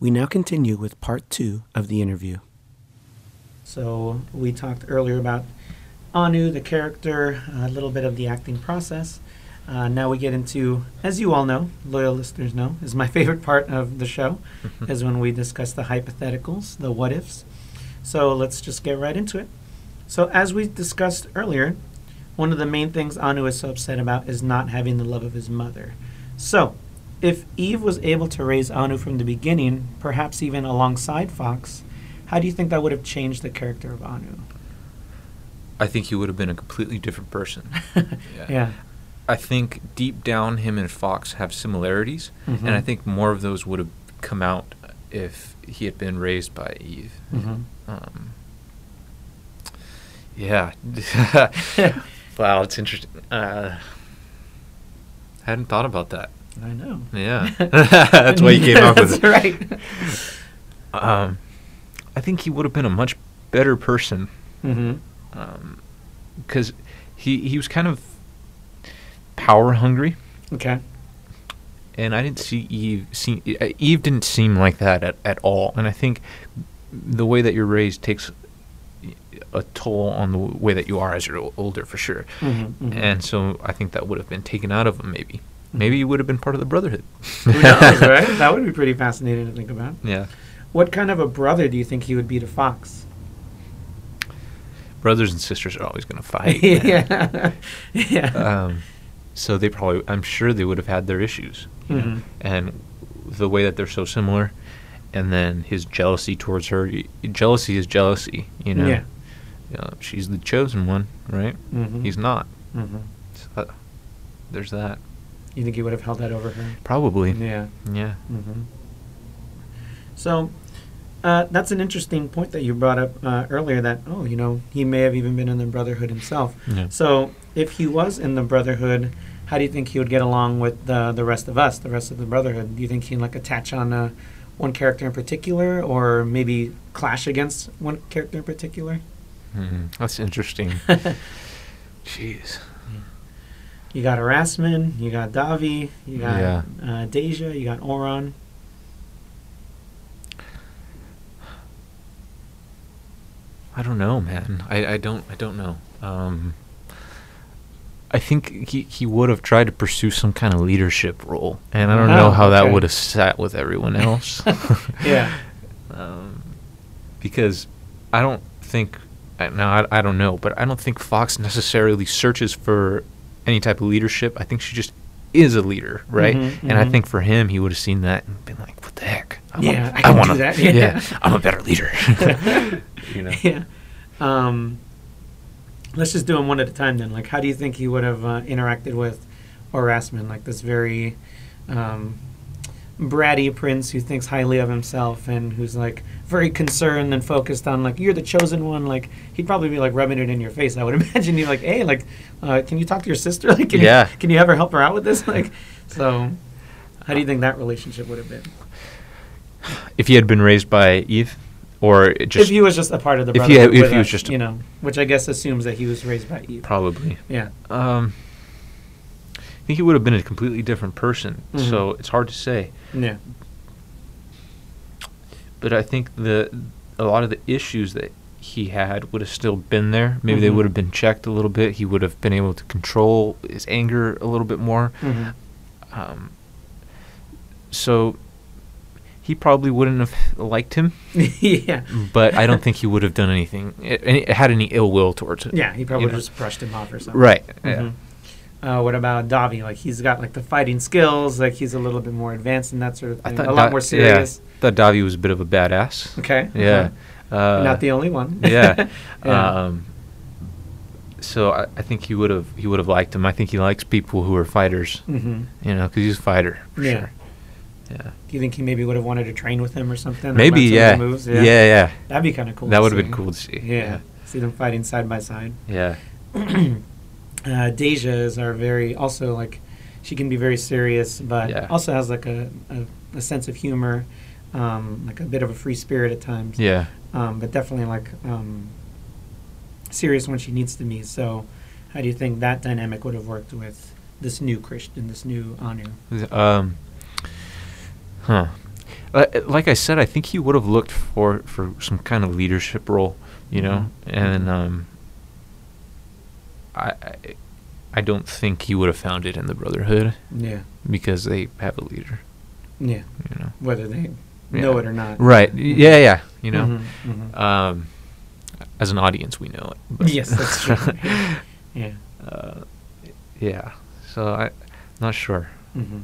We now continue with part two of the interview. So, we talked earlier about Anu, the character, a little bit of the acting process. Uh, now we get into, as you all know, loyal listeners know, is my favorite part of the show, is when we discuss the hypotheticals, the what ifs. So let's just get right into it. So, as we discussed earlier, one of the main things Anu is so upset about is not having the love of his mother. So, if Eve was able to raise Anu from the beginning, perhaps even alongside Fox, how do you think that would have changed the character of Anu? I think he would have been a completely different person. Yeah. I think deep down, him and Fox have similarities, and I Mhm. think more of those would have come out if he had been raised by Eve. Mhm. Um, yeah. wow, it's interesting. Uh, hadn't thought about that. I know. Yeah, that's why you came up with That's it. right. Um, I think he would have been a much better person Mm-hmm. because he he was kind of power hungry, Okay. and I didn't see Eve. See, uh, Eve didn't seem like that at, at all, and I think the way that you're raised takes a toll on the way that you are as you're older, for sure. Mhm, mhm. And so I think that would have been taken out of him. Maybe, maybe he would have been part of the Brotherhood. Who knows, right? That would be pretty fascinating to think about. Yeah, What kind of a brother do you think he would be to Fox? brothers and sisters are always going to fight. yeah. yeah. um, so they probably, I'm sure they would have had their issues, you? Mhm. and the way that they're so similar, and then his jealousy towards her. Jealousy is jealousy, you know. Yeah. You she's the chosen one, right? Mhm. He's not. Mhm. So that- there's that. You think he would have held that over her? Probably. Yeah. Yeah. hmm So uh, that's an interesting point that you brought up uh, earlier. That oh, you know, he may have even been in the Brotherhood himself. Yeah. So if he was in the Brotherhood, how do you think he would get along with the the rest of us, the rest of the Brotherhood? Do you think he'd like attach on uh, one character in particular, or maybe clash against one character in particular? Mhm. That's interesting. Jeez. You got Erasmin, you got Davi, you got Yeah. uh, Deja, you got Oron. I don't know, man. I, I don't I don't know. Um, I think he, he would have tried to pursue some kind of leadership role, and I don't know Oh, how that okay. would have sat with everyone else. Yeah. um, because I don't think now I, I don't know, but I don't think Fox necessarily searches for any type of leadership. I think she just is a leader, right? Mhm, And I mhm. think for him, he would have seen that and been like, "What the heck? I'm Yeah, I can do wanna- that, yeah. I'm a better leader." you know. Yeah. Um, let's just do them one at a time then. Like, how do you think he would have uh, interacted with Orasmin? Like this very um, bratty prince who thinks highly of himself and who's like very concerned and focused on like you're the chosen one. Like he'd probably be like rubbing it in your face. I would imagine you like, hey, like, uh, can you talk to your sister? Like, can Yeah. you, can you ever help her out with this? Like, so. How do you think that relationship would have been? If he had been raised by Eve, or just if he was just a part of the if he had- if he was us, just a- you know, which I guess assumes that he was raised by Eve. probably. Yeah. Um, I think he would have been a completely different person. Mhm. So it's hard to say. Yeah. But I think the a lot of the issues that he had would have still been there. Maybe they Mhm. would have been checked a little bit. He would have been able to control his anger a little bit more. Mhm. Um, so he probably wouldn't have liked him, yeah. but I don't think he would have done anything, it, it had any ill will towards it. Yeah, he probably you know. just brushed him off or something. Right. Yeah. Uh, what about Davi? Like he's got like the fighting skills. Like he's a little bit more advanced and that sort of I thing. thought a lot Da- more serious. Yeah, I thought Davi was a bit of a badass. Okay. Yeah. Uh-huh. Uh, Not the only one. yeah. Yeah. Um, so I, I think he would have he would have liked him. I think he likes people who are fighters. Mm-hmm. You know, because he's a fighter. For Yeah. Sure. Yeah. Do you think he maybe would have wanted to train with him or something? Maybe. Yeah. moves? yeah. Yeah. That'd be kind of cool. That would have been cool to see. Yeah. See them fighting side by side. Yeah. uh, Deja is our very also like she can be very serious, but Yeah. also has like a, a, a sense of humor, um, like a bit of a free spirit at times. Yeah. Um, but definitely like um, serious when she needs to be. So, how do you think that dynamic would have worked with this new Christian, this new Anu? Um. Huh. Uh, like I said, I think he would have looked for for some kind of leadership role, you know, Mhm. and um, I, I don't think he would have found it in the Brotherhood Yeah. because they have a leader, Yeah. you know. Whether they Yeah. know it or not. Right? y- Yeah, yeah. You know, Mhm, mhm. um, as an audience, we know it. Yes, that's true. yeah. uh, yeah. So I, not sure. hmm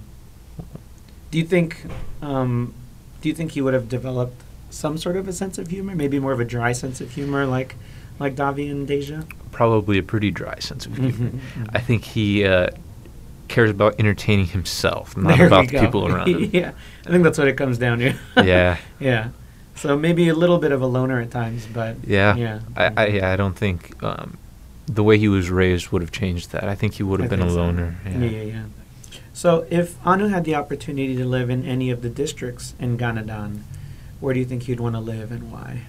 Do you think? Um, do you think he would have developed some sort of a sense of humor? Maybe more of a dry sense of humor, like like Davi and Deja. Probably a pretty dry sense of humor. Mhm, mhm. I think he uh, cares about entertaining himself, not There about the people around him. yeah, I think that's what it comes down to. yeah. yeah. So maybe a little bit of a loner at times, but Yeah. yeah. I, I, yeah, I don't think um, the way he was raised would have changed that. I think he would have I been a so. loner. Yeah. Yeah, yeah, yeah. So if Anu had the opportunity to live in any of the districts in Ganadan, where do you think he'd want to live and why?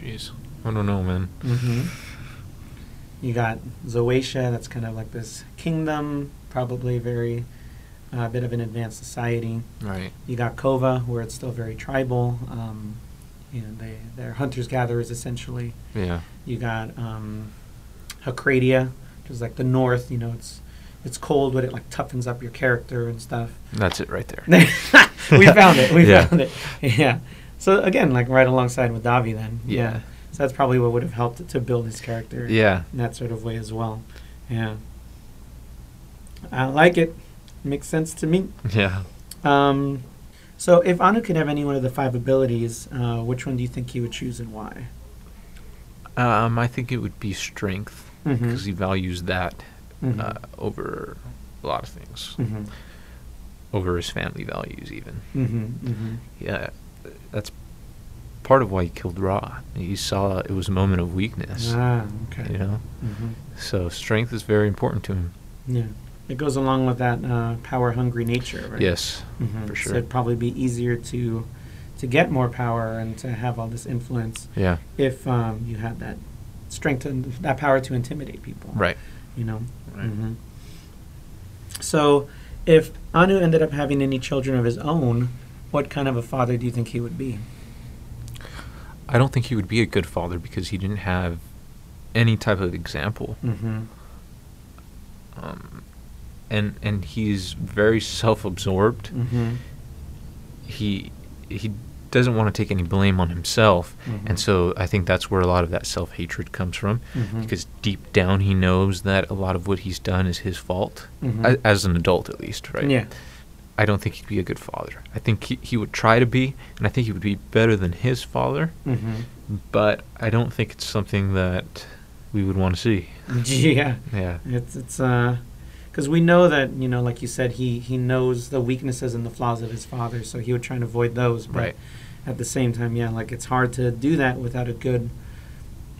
Jeez. I don't know, man. Mm-hmm. You got Zoetia, that's kind of like this kingdom, probably very a bit of an advanced society. Right. You got Kova, where it's still very tribal. Um, you know, they they're hunters gatherers essentially. Yeah. You got um, Hakradia, which is like the north. You know, it's it's cold, but it like toughens up your character and stuff. That's it right there. we found it. We Yeah. found it. Yeah. So again, like right alongside with Davi, then. Yeah. So that's probably what would have helped to build his character. Yeah. In that sort of way as well. Yeah. I like it. Makes sense to me. Yeah. Um, so if Anu could have any one of the five abilities, uh, which one do you think he would choose and why? Um, I think it would be strength because he values that Mhm. uh, over a lot of things, Mm-hmm. over his family values even. Mm-hmm. Mm-hmm. Yeah, that's part of why he killed Ra. He saw it was a moment of weakness. Ah, okay. You know, Mm-hmm. so strength is very important to him. Yeah. It goes along with that uh, power-hungry nature, right? Yes, Mhm. for So sure. it'd probably be easier to to get more power and to have all this influence Yeah, if um, you had that strength and that power to intimidate people. right. You know. Right. hmm So, if Anu ended up having any children of his own, what kind of a father do you think he would be? I don't think he would be a good father because he didn't have any type of example. Mm-hmm. Um, and and he's very self-absorbed. Mm-hmm. He he doesn't want to take any blame on himself, Mhm. and so I think that's where a lot of that self-hatred comes from. Mhm. Because deep down he knows that a lot of what he's done is his fault, Mhm. a- as an adult at least, right? Yeah. I don't think he'd be a good father. I think he, he would try to be, and I think he would be better than his father, Mm-hmm. but I don't think it's something that we would want to see. Yeah. Yeah. It's it's uh, because we know that you know, like you said, he he knows the weaknesses and the flaws of his father, so he would try and avoid those. But Right. At the same time, yeah, like it's hard to do that without a good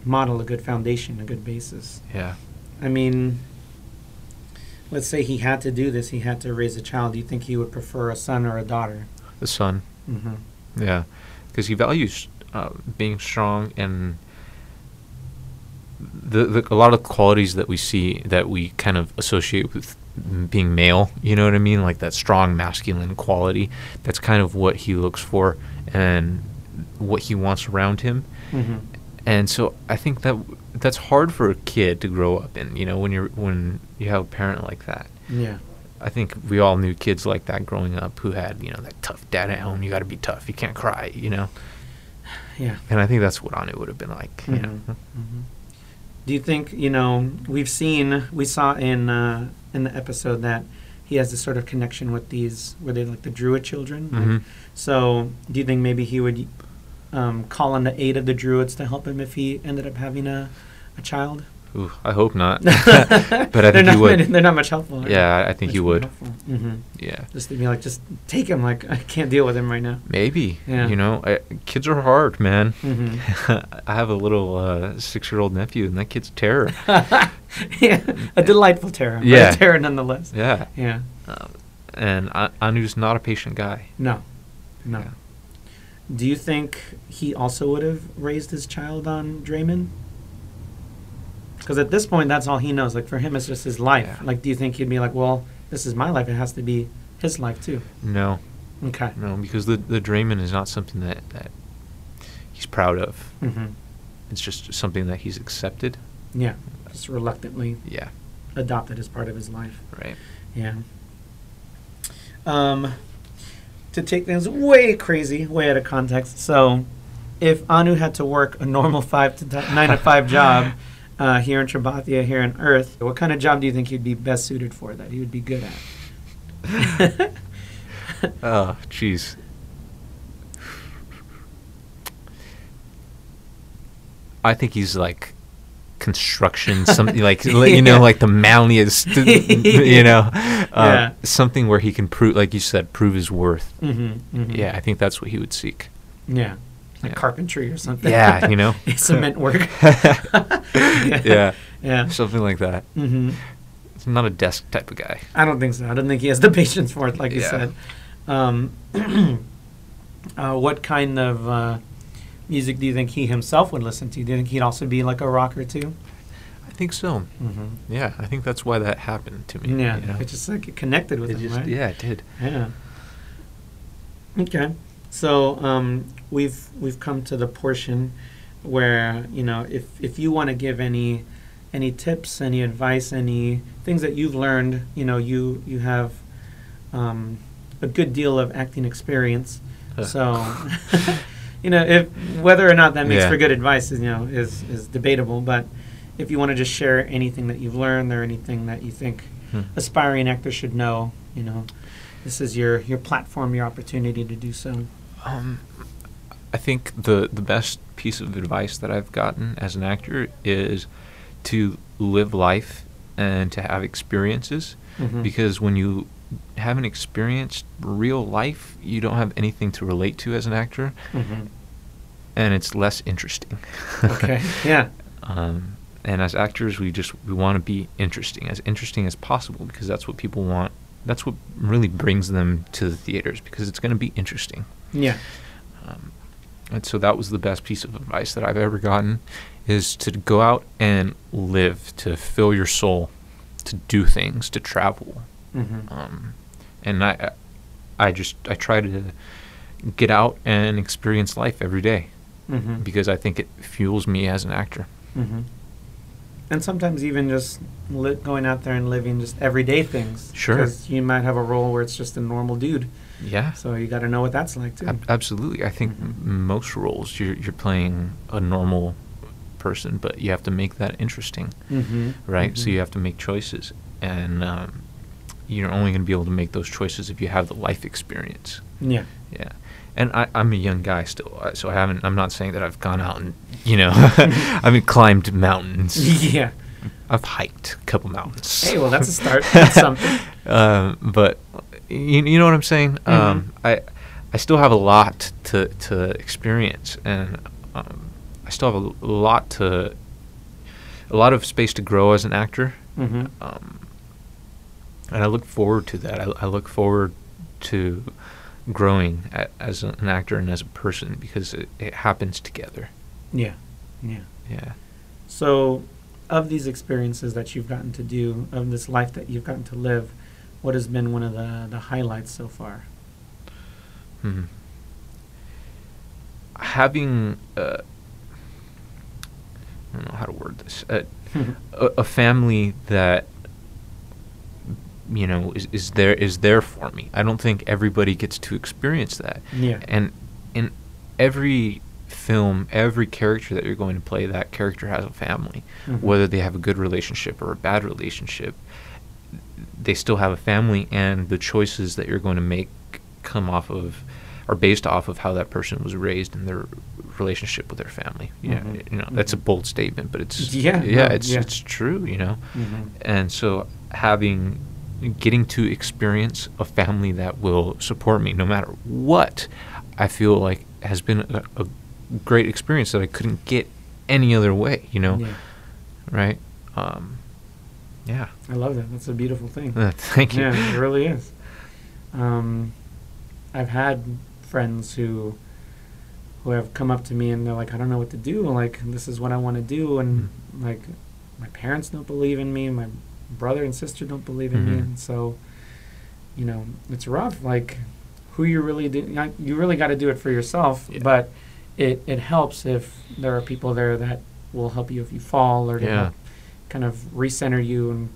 model, a good foundation, a good basis. Yeah. I mean, let's say he had to do this, he had to raise a child. Do you think he would prefer a son or a daughter? A son. Mm-hmm. Yeah. Because he values uh, being strong and the, the a lot of qualities that we see that we kind of associate with being male. You know what I mean? Like that strong masculine quality. That's kind of what he looks for and what he wants around him. Mm-hmm. And so I think that that's hard for a kid to grow up in. You know, when you're when you have a parent like that. Yeah. I think we all knew kids like that growing up who had you know that tough dad at home. You got to be tough. You can't cry. You know, Yeah. and I think that's what Anu would have been like. You know, Mhm. Mhm. Do you think you know we've seen we saw in uh, in the episode that he has this sort of connection with these were they like the druid children? Like, Mhm. So do you think maybe he would um, call on the aid of the druids to help him if he ended up having a a child? Ooh, I hope not. but I they're think not, he would. They're not much helpful. Yeah, I think he would. Mm-hmm. Yeah, Just to be like, just take him. Like I can't deal with him right now. maybe. Yeah. You know, I, kids are hard, man. Mm-hmm. I have a little uh, six-year-old nephew, and that kid's terror. yeah, a delightful terror. but Yeah. a terror nonetheless. yeah, Yeah. um, and Anu's not a patient guy. No. No. Yeah. Do you think he also would have raised his child on Draymond? Because at this point, that's all he knows. Like for him, it's just his life. Yeah. Like, do you think he'd be like, well, this is my life. It has to be his life too. No, Okay. no, because the the Draymond is not something that that he's proud of. hmm It's just something that he's accepted. Yeah. Just reluctantly Yeah, adopted as part of his life. right. Yeah. Um, to take things way crazy, way out of context. So, if Anu had to work a normal five to t- nine to five job uh, here in Tribathia, here on Earth, what kind of job do you think he'd be best suited for? That he would be good at? Oh, jeez. I think he's like construction, something like you know, like the manliest, you know, uh, Yeah. something where he can prove, like you said, prove his worth. mm-hmm, Yeah, I think that's what he would seek. Yeah. Like Yeah. carpentry or something. Yeah, you know, Cement work. yeah, Yeah. something like that. hmm He's not a desk type of guy. I don't think so. I don't think he has the patience for it, like you said. Um, uh, what kind of uh, music do you think he himself would listen to? Do you think he'd also be like a rocker too? I think so. Mm-hmm. Yeah, I think that's why that happened to me. Yeah, you know? it just like it connected with It him, just- right? yeah, it did. Yeah. Okay. So um, we've we've come to the portion where you know if if you want to give any any tips, any advice, any things that you've learned, you know, you you have um, a good deal of acting experience. So you know if whether or not that makes Yeah. for good advice is you know is is debatable, but if you want to just share anything that you've learned or anything that you think Hmm. aspiring actors should know, you know, this is your your platform, your opportunity to do so. Um, I think the the best piece of advice that I've gotten as an actor is to live life and to have experiences Mhm. because when you haven't experienced real life, you don't have anything to relate to as an actor, Mhm. and it's less interesting. Okay. Yeah. Um, and as actors, we just we want to be interesting, as interesting as possible, because that's what people want. That's what really brings them to the theaters, because it's going to be interesting. Yeah. Um, and so that was the best piece of advice that I've ever gotten, is to go out and live, to fill your soul, to do things, to travel. Mm-hmm. Um, and I, I just I try to get out and experience life every day Mm-hmm. because I think it fuels me as an actor. Mm-hmm. And sometimes even just li- going out there and living just everyday things. Sure. Because you might have a role where it's just a normal dude, Yeah. so you got to know what that's like too. Ab- absolutely. I think Mhm. m most roles you're you're playing a normal person, but you have to make that interesting, mm-hmm. right? So you have to make choices, and um, you're only going to be able to make those choices if you have the life experience. Yeah. Yeah. And I, I'm a young guy still, uh, so I haven't. I'm not saying that I've gone out and you know, I haven't climbed mountains. yeah. I've hiked a couple mountains. Hey, well, that's a start. That's something. um, but you, you know what I'm saying? Mhm. Um, I I still have a lot to to experience, and um, I still have a, lot to a lot of space to grow as an actor. Mm-hmm. Um, and I look forward to that. I, I look forward to growing a, as an actor and as a person because it, it happens together. Yeah. Yeah. Yeah. So, of these experiences that you've gotten to do, of this life that you've gotten to live, what has been one of the, the highlights so far? hmm Having, uh, I don't know how to word this, uh, a, a family that you know is, is there is there for me. I don't think everybody gets to experience that. Yeah. And in every film, every character that you're going to play, that character has a family. Mhm. Whether they have a good relationship or a bad relationship, they still have a family, and the choices that you're going to make come off of are based off of how that person was raised and their relationship with their family. Yeah, Mhm. you know that's a bold statement, but it's Yeah, yeah, no, it's yeah. it's true. You know, Mhm. and so having getting to experience a family that will support me no matter what i feel like has been a, a great experience that i couldn't get any other way you know Yeah. right um yeah I love that. That's a beautiful thing. Uh, thank you Yeah, it really is. Um, I've had friends who who have come up to me and they're like, I don't know what to do. Like, this is what I want to do, and Mm. like, my parents don't believe in me. My brother and sister don't believe in me, Mhm. and so you know, it's rough. Like, who you really do, you really got to do it for yourself. Yeah. But it it helps if there are people there that will help you if you fall or to Yeah. kind of recenter you and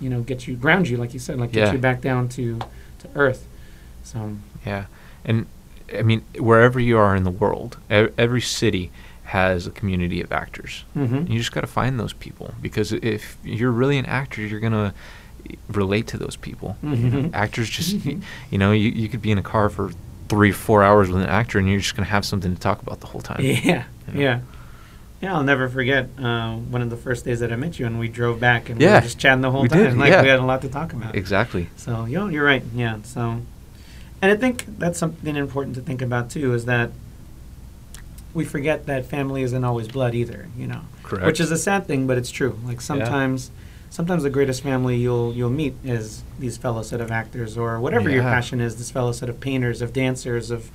you know get you ground you, like you said, like get Yeah. you back down to to earth. So Yeah, and I mean, wherever you are in the world, every city has a community of actors. mhm. You just got to find those people because if you're really an actor, you're gonna relate to those people. You know, Mhm. actors just, Mhm. you know, you, you could be in a car for three, four hours with an actor, and you're just gonna have something to talk about the whole time. Yeah, you know? yeah. Yeah, I'll never forget uh, one of the first days that I met you, and we drove back, and we Yeah, were just chatting the whole we time. did, like yeah. we had a lot to talk about. Exactly. So, know, you're right. Yeah. So, and I think that's something important to think about too. Is that we forget that family isn't always blood either. You know, Correct. which is a sad thing, but it's true. Like sometimes, sometimes the greatest family you'll you'll meet is these fellow set of actors, or whatever your passion is. This fellow set of painters, of dancers, of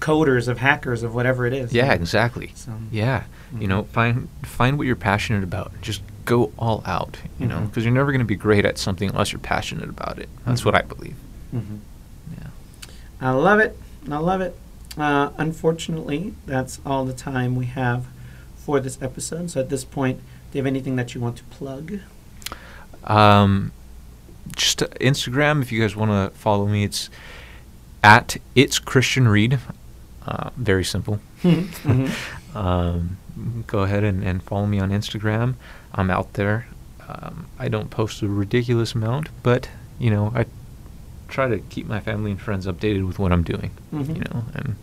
coders, of hackers, of whatever it is. Yeah, exactly. So, Yeah, you know, Mhm. find find what you're passionate about. Just go all out. You know, Mhm. because you're never going to be great at something unless you're passionate about it. That's Mhm. what I believe. mhm. Yeah. I love it. I love it. Uh, unfortunately, that's all the time we have for this episode. So at this point, do you have anything that you want to plug? Um, just uh, Instagram. If you guys want to follow me, it's at it's Christian Reed. Uh, very simple. Mhm. Um, go ahead and, and follow me on Instagram. I'm out there. Um, I don't post a ridiculous amount, but you know I try to keep my family and friends updated with what I'm doing. Mhm. You know, and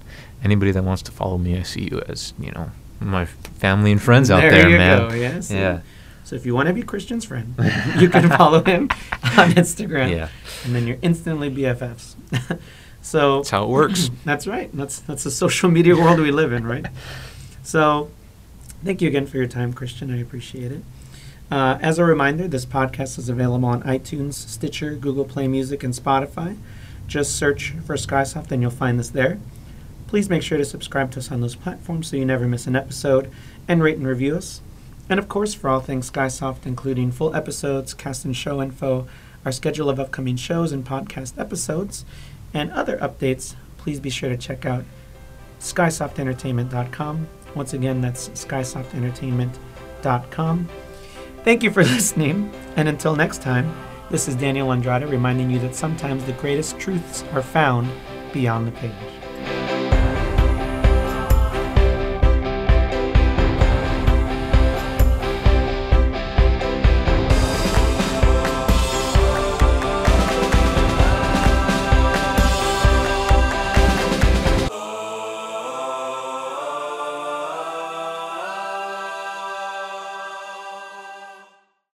anybody that wants to follow me, I see you as you know my family and friends out There there, you man. go, yes. Yeah. So if you want to be Christian's friend, you can follow him on Instagram. Yeah. And then you're instantly BFFs. so That's how it works. That's right. That's that's the social media world we live in, right? So, thank you again for your time, Christian. I appreciate it. Uh, as a reminder, this podcast is available on iTunes, Stitcher, Google Play Music, and Spotify. Just search for Skysoft and you'll find us there. Please make sure to subscribe to us on those platforms so you never miss an episode and rate and review us. And of course, for all things Skysoft, including full episodes, cast and show info, our schedule of upcoming shows and podcast episodes, and other updates, please be sure to check out skysoftentertainment.com. Once again, that's skysoftentertainment.com. Thank you for listening, and until next time, this is Daniel Andrade reminding you that sometimes the greatest truths are found beyond the page.